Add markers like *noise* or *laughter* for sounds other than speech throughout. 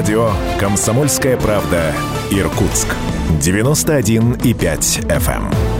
Радио «Комсомольская правда» Иркутск. 91,5 FM.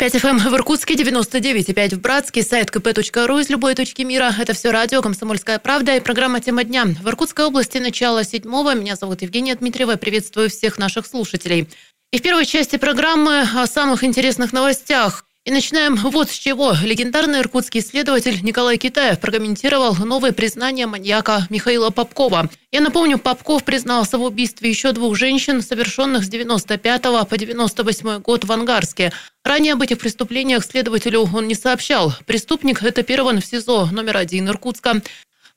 91,5 FM в Иркутске, 99,5 в Братске, сайт kp.ру из любой точки мира. Это все радио «Комсомольская правда» и программа «Тема дня». В Иркутской области начало седьмого. Меня зовут Евгения Дмитриева. Приветствую всех наших слушателей. И в первой части программы о самых интересных новостях. И начинаем вот с чего. Легендарный иркутский исследователь Николай Китаев прокомментировал новое признание маньяка Михаила Попкова. Я напомню, Попков признался в убийстве еще двух женщин, совершенных с 95 по 98 год в Ангарске. Ранее об этих преступлениях следователю он не сообщал. Преступник этапирован в СИЗО номер один Иркутска.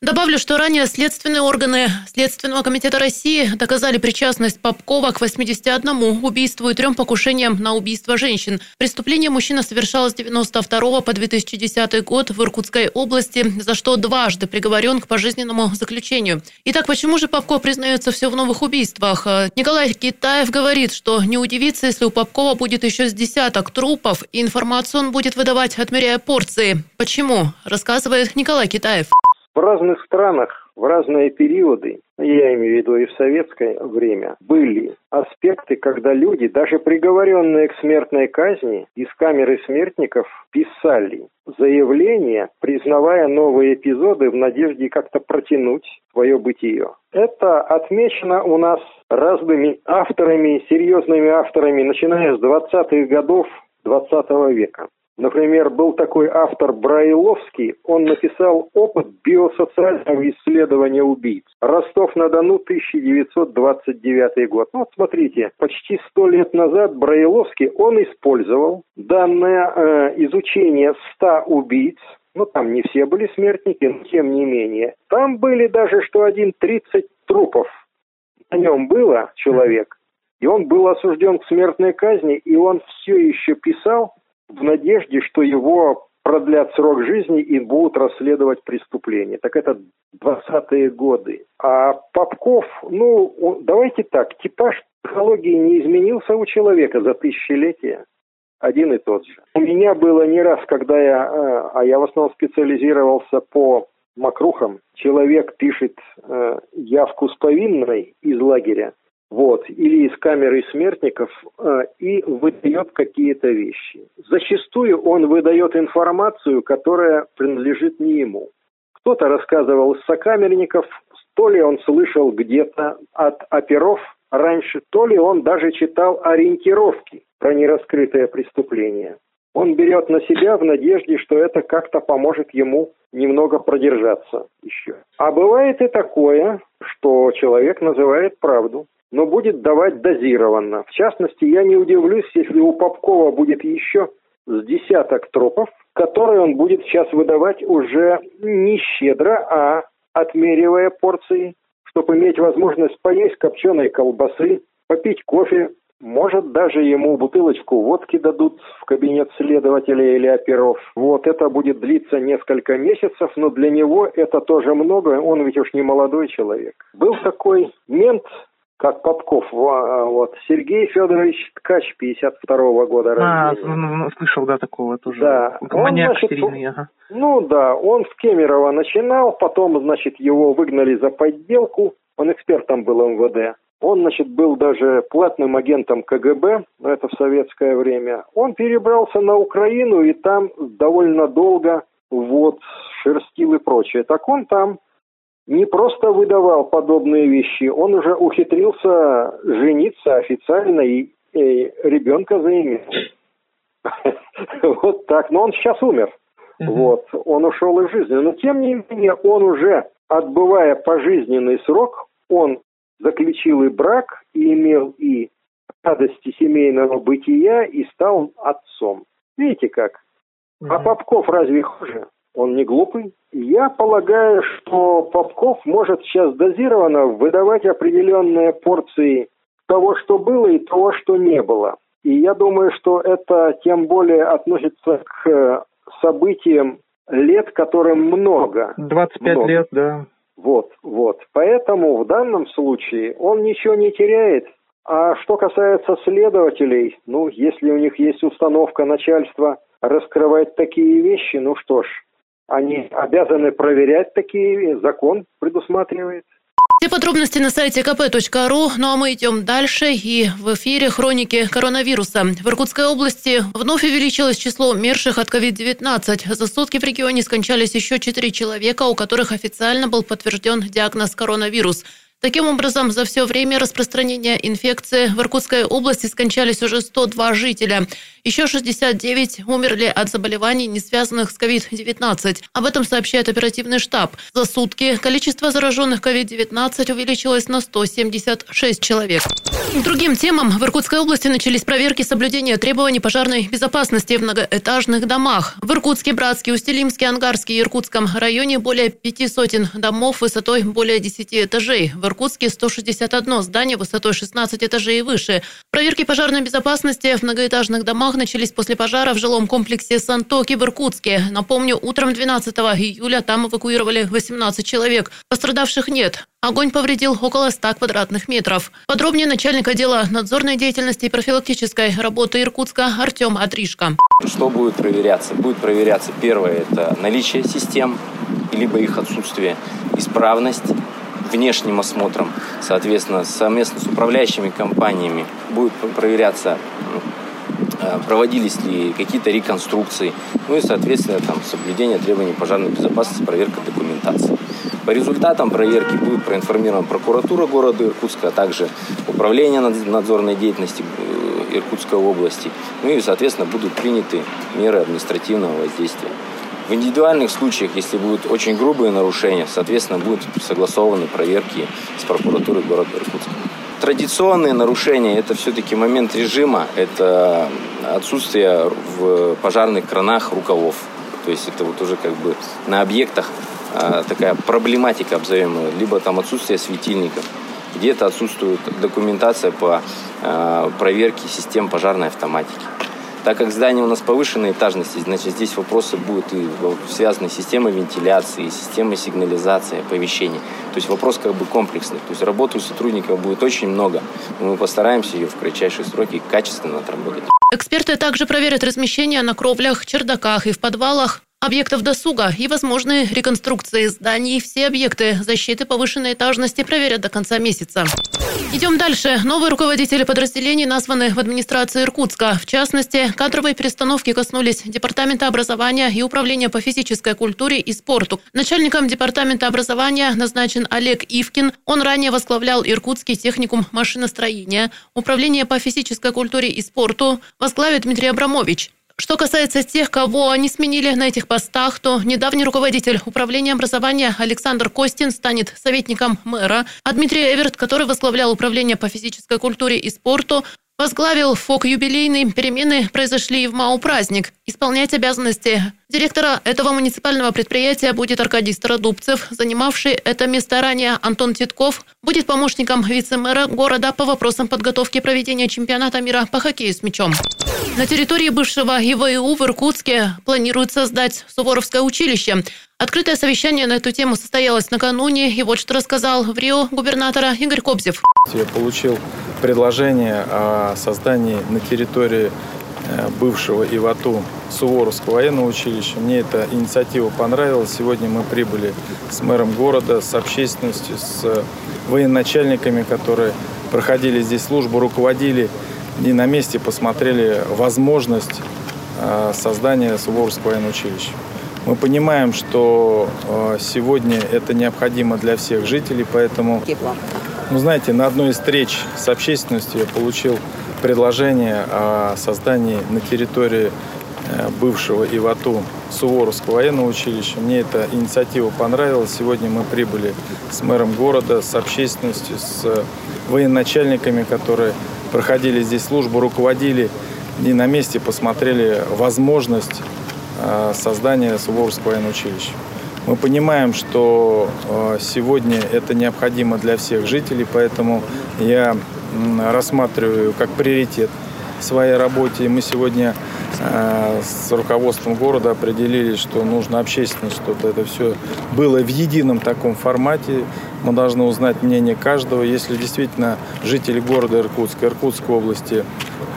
Добавлю, что ранее следственные органы Следственного комитета России доказали причастность Попкова к 81 убийству и трем покушениям на убийство женщин. Преступление мужчина совершал с 92 по 2010 год в Иркутской области, за что дважды приговорен к пожизненному заключению. Итак, почему же Попков признается все в новых убийствах? Николай Китаев говорит, что не удивится, если у Попкова будет еще с десяток трупов, и информацию он будет выдавать, отмеряя порции. Почему? Рассказывает Николай Китаев. В разных странах в разные периоды, я имею в виду и в советское время, были аспекты, когда люди, даже приговоренные к смертной казни, из камеры смертников писали заявления, признавая новые эпизоды в надежде как-то протянуть свое бытие. Это отмечено у нас разными авторами, серьезными авторами, начиная с 20-х годов 20 века. Например, был такой автор Брайловский, он написал «Опыт биосоциального исследования убийц». Ростов-на-Дону, 1929 год. Ну, вот смотрите, почти сто лет назад Брайловский, он использовал данное э, изучение 100 убийц, ну, там не все были смертники, но тем не менее. Там были даже, что один 30 трупов. На нем было человек, и он был осужден к смертной казни, и он все еще писал в надежде, что его продлят срок жизни и будут расследовать преступления. Так это 20-е годы. А Попков, ну, давайте так, типаж психологии не изменился у человека за тысячелетия. Один и тот же. У меня было не раз, когда я, э, а я в основном специализировался по макрухам, человек пишет э, явку с повинной из лагеря, вот, или из камеры смертников, э, и выдает какие-то вещи. Зачастую он выдает информацию, которая принадлежит не ему. Кто-то рассказывал из сокамерников, то ли он слышал где-то от оперов раньше, то ли он даже читал ориентировки про нераскрытое преступление. Он берет на себя в надежде, что это как-то поможет ему немного продержаться еще. А бывает и такое, что человек называет правду но будет давать дозированно. В частности, я не удивлюсь, если у Попкова будет еще с десяток тропов, которые он будет сейчас выдавать уже не щедро, а отмеривая порции, чтобы иметь возможность поесть копченой колбасы, попить кофе, может, даже ему бутылочку водки дадут в кабинет следователя или оперов. Вот это будет длиться несколько месяцев, но для него это тоже много, он ведь уж не молодой человек. Был такой мент как Попков, а, вот, Сергей Федорович Ткач, 52-го года а, рождения. А, слышал, да, такого тоже. Да. Маньяк он, значит, серийный, ага. Ну, да, он в Кемерово начинал, потом, значит, его выгнали за подделку, он экспертом был МВД. Он, значит, был даже платным агентом КГБ, это в советское время. Он перебрался на Украину и там довольно долго вот шерстил и прочее. Так он там не просто выдавал подобные вещи, он уже ухитрился жениться официально и, и ребенка заимел. *laughs* Вот так. Но он сейчас умер. Вот. Он ушел из жизни. Но тем не менее, он уже, отбывая пожизненный срок, он заключил и брак, и имел и радости семейного бытия, и стал отцом. Видите как? А Попков разве хуже? Он не глупый. Я полагаю, что Попков может сейчас дозированно выдавать определенные порции того, что было, и того, что не было. И я думаю, что это тем более относится к э, событиям лет, которым много. 25 много. лет, да. Вот, вот. Поэтому в данном случае он ничего не теряет, А что касается следователей, ну, если у них есть установка начальства раскрывать такие вещи, ну что ж, они обязаны проверять такие, закон предусматривает. Все подробности на сайте kp.ru. Ну а мы идем дальше. И в эфире хроники коронавируса. В Иркутской области вновь увеличилось число умерших от COVID-19. За сутки в регионе скончались еще 4 человека, у которых официально был подтвержден диагноз коронавирус. Таким образом, за все время распространения инфекции в Иркутской области скончались уже 102 жителя. Еще 69 умерли от заболеваний, не связанных с COVID-19. Об этом сообщает оперативный штаб. За сутки количество зараженных COVID-19 увеличилось на 176 человек. Другим темам в Иркутской области начались проверки соблюдения требований пожарной безопасности в многоэтажных домах. В Иркутске, Братске, Устилимске, Ангарске и Иркутском районе более пяти сотен домов высотой более 10 этажей. В Иркутске 161 здание высотой 16 этажей и выше. Проверки пожарной безопасности в многоэтажных домах начались после пожара в жилом комплексе Сантоки в Иркутске. Напомню, утром 12 июля там эвакуировали 18 человек. Пострадавших нет. Огонь повредил около 100 квадратных метров. Подробнее начальник отдела надзорной деятельности и профилактической работы Иркутска Артем Атришко. Что будет проверяться? Будет проверяться первое – это наличие систем, либо их отсутствие, исправность, внешним осмотром, соответственно, совместно с управляющими компаниями будет проверяться э, проводились ли какие-то реконструкции, ну и, соответственно, там, соблюдение требований пожарной безопасности, проверка документации. По результатам проверки будет проинформирована прокуратура города Иркутска, а также управление надзорной деятельности э, Иркутской области, ну и, соответственно, будут приняты меры административного воздействия. В индивидуальных случаях, если будут очень грубые нарушения, соответственно, будут согласованы проверки с прокуратурой города Иркутска. Традиционные нарушения – это все-таки момент режима, это отсутствие в пожарных кранах рукавов. То есть это вот уже как бы на объектах а, такая проблематика, обзовем ее, либо там отсутствие светильников, где-то отсутствует документация по а, проверке систем пожарной автоматики. Так как здание у нас повышенной этажности, значит, здесь вопросы будут и связаны с системой вентиляции, системой сигнализации, оповещения. То есть вопрос как бы комплексный. То есть работы у сотрудников будет очень много. Но мы постараемся ее в кратчайшие сроки качественно отработать. Эксперты также проверят размещение на кровлях, чердаках и в подвалах объектов досуга и возможные реконструкции зданий. Все объекты защиты повышенной этажности проверят до конца месяца. Идем дальше. Новые руководители подразделений названы в администрации Иркутска. В частности, кадровые перестановки коснулись Департамента образования и Управления по физической культуре и спорту. Начальником Департамента образования назначен Олег Ивкин. Он ранее возглавлял Иркутский техникум машиностроения. Управление по физической культуре и спорту возглавит Дмитрий Абрамович. Что касается тех, кого они сменили на этих постах, то недавний руководитель управления образования Александр Костин станет советником мэра, а Дмитрий Эверт, который возглавлял управление по физической культуре и спорту, возглавил ФОК юбилейный. Перемены произошли в МАУ «Праздник». Исполнять обязанности директора этого муниципального предприятия будет Аркадий Стародубцев. Занимавший это место ранее Антон Титков будет помощником вице-мэра города по вопросам подготовки проведения чемпионата мира по хоккею с мячом. На территории бывшего ИВУ в Иркутске планируют создать Суворовское училище. Открытое совещание на эту тему состоялось накануне, и вот что рассказал в Рио губернатора Игорь Кобзев. Я получил предложение о создании на территории э, бывшего ИВАТУ Суворовского военного училища. Мне эта инициатива понравилась. Сегодня мы прибыли с мэром города, с общественностью, с военачальниками, которые проходили здесь службу, руководили и на месте посмотрели возможность э, создания Суворовского военного училища. Мы понимаем, что э, сегодня это необходимо для всех жителей, поэтому, ну, знаете, на одной из встреч с общественностью я получил предложение о создании на территории э, бывшего ИВАТУ Суворовского военного училища. Мне эта инициатива понравилась. Сегодня мы прибыли с мэром города, с общественностью, с военачальниками, которые проходили здесь службу, руководили и на месте посмотрели возможность создания Суворовского военного училища. Мы понимаем, что э, сегодня это необходимо для всех жителей, поэтому я рассматриваю как приоритет в своей работе. Мы сегодня э, с руководством города определились, что нужно общественность, чтобы это все было в едином таком формате, мы должны узнать мнение каждого. Если действительно жители города Иркутска, Иркутской области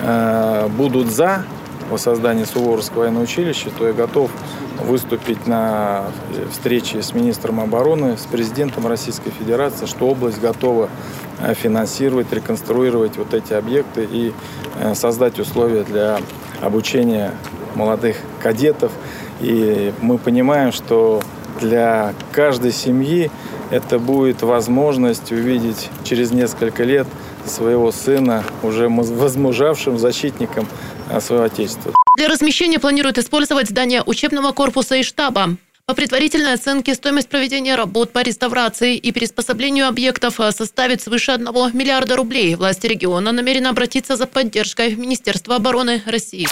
э, будут за воссоздание Суворовского военного училища, то я готов выступить на встрече с министром обороны, с президентом Российской Федерации, что область готова э, финансировать, реконструировать вот эти объекты и э, создать условия для обучения молодых кадетов. И мы понимаем, что для каждой семьи это будет возможность увидеть через несколько лет своего сына уже возмужавшим защитником а, своего отечества. Для размещения планируют использовать здание учебного корпуса и штаба. По предварительной оценке, стоимость проведения работ по реставрации и приспособлению объектов э, составит свыше 1 миллиарда рублей. Власти региона намерены обратиться за поддержкой в Министерство обороны России.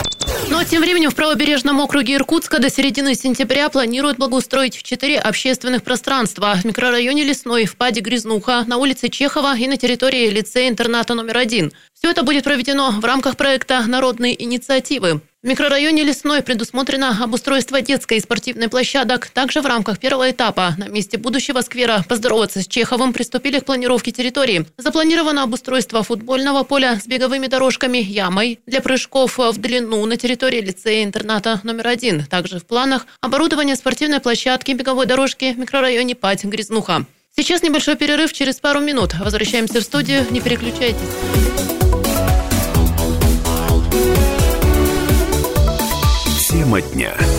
Ну а тем временем в правобережном округе Иркутска до середины сентября планируют благоустроить четыре общественных пространства в микрорайоне Лесной, в Паде Грязнуха, на улице Чехова и на территории лицея-интерната номер один. Все это будет проведено в рамках проекта «Народные инициативы». В микрорайоне Лесной предусмотрено обустройство детской и спортивной площадок. Также в рамках первого этапа на месте будущего сквера «Поздороваться с Чеховым» приступили к планировке территории. Запланировано обустройство футбольного поля с беговыми дорожками, ямой для прыжков в длину на территории лицея-интерната номер один. Также в планах оборудование спортивной площадки беговой дорожки в микрорайоне Пать-Грязнуха. Сейчас небольшой перерыв, через пару минут. Возвращаемся в студию, не переключайтесь. Тема дня.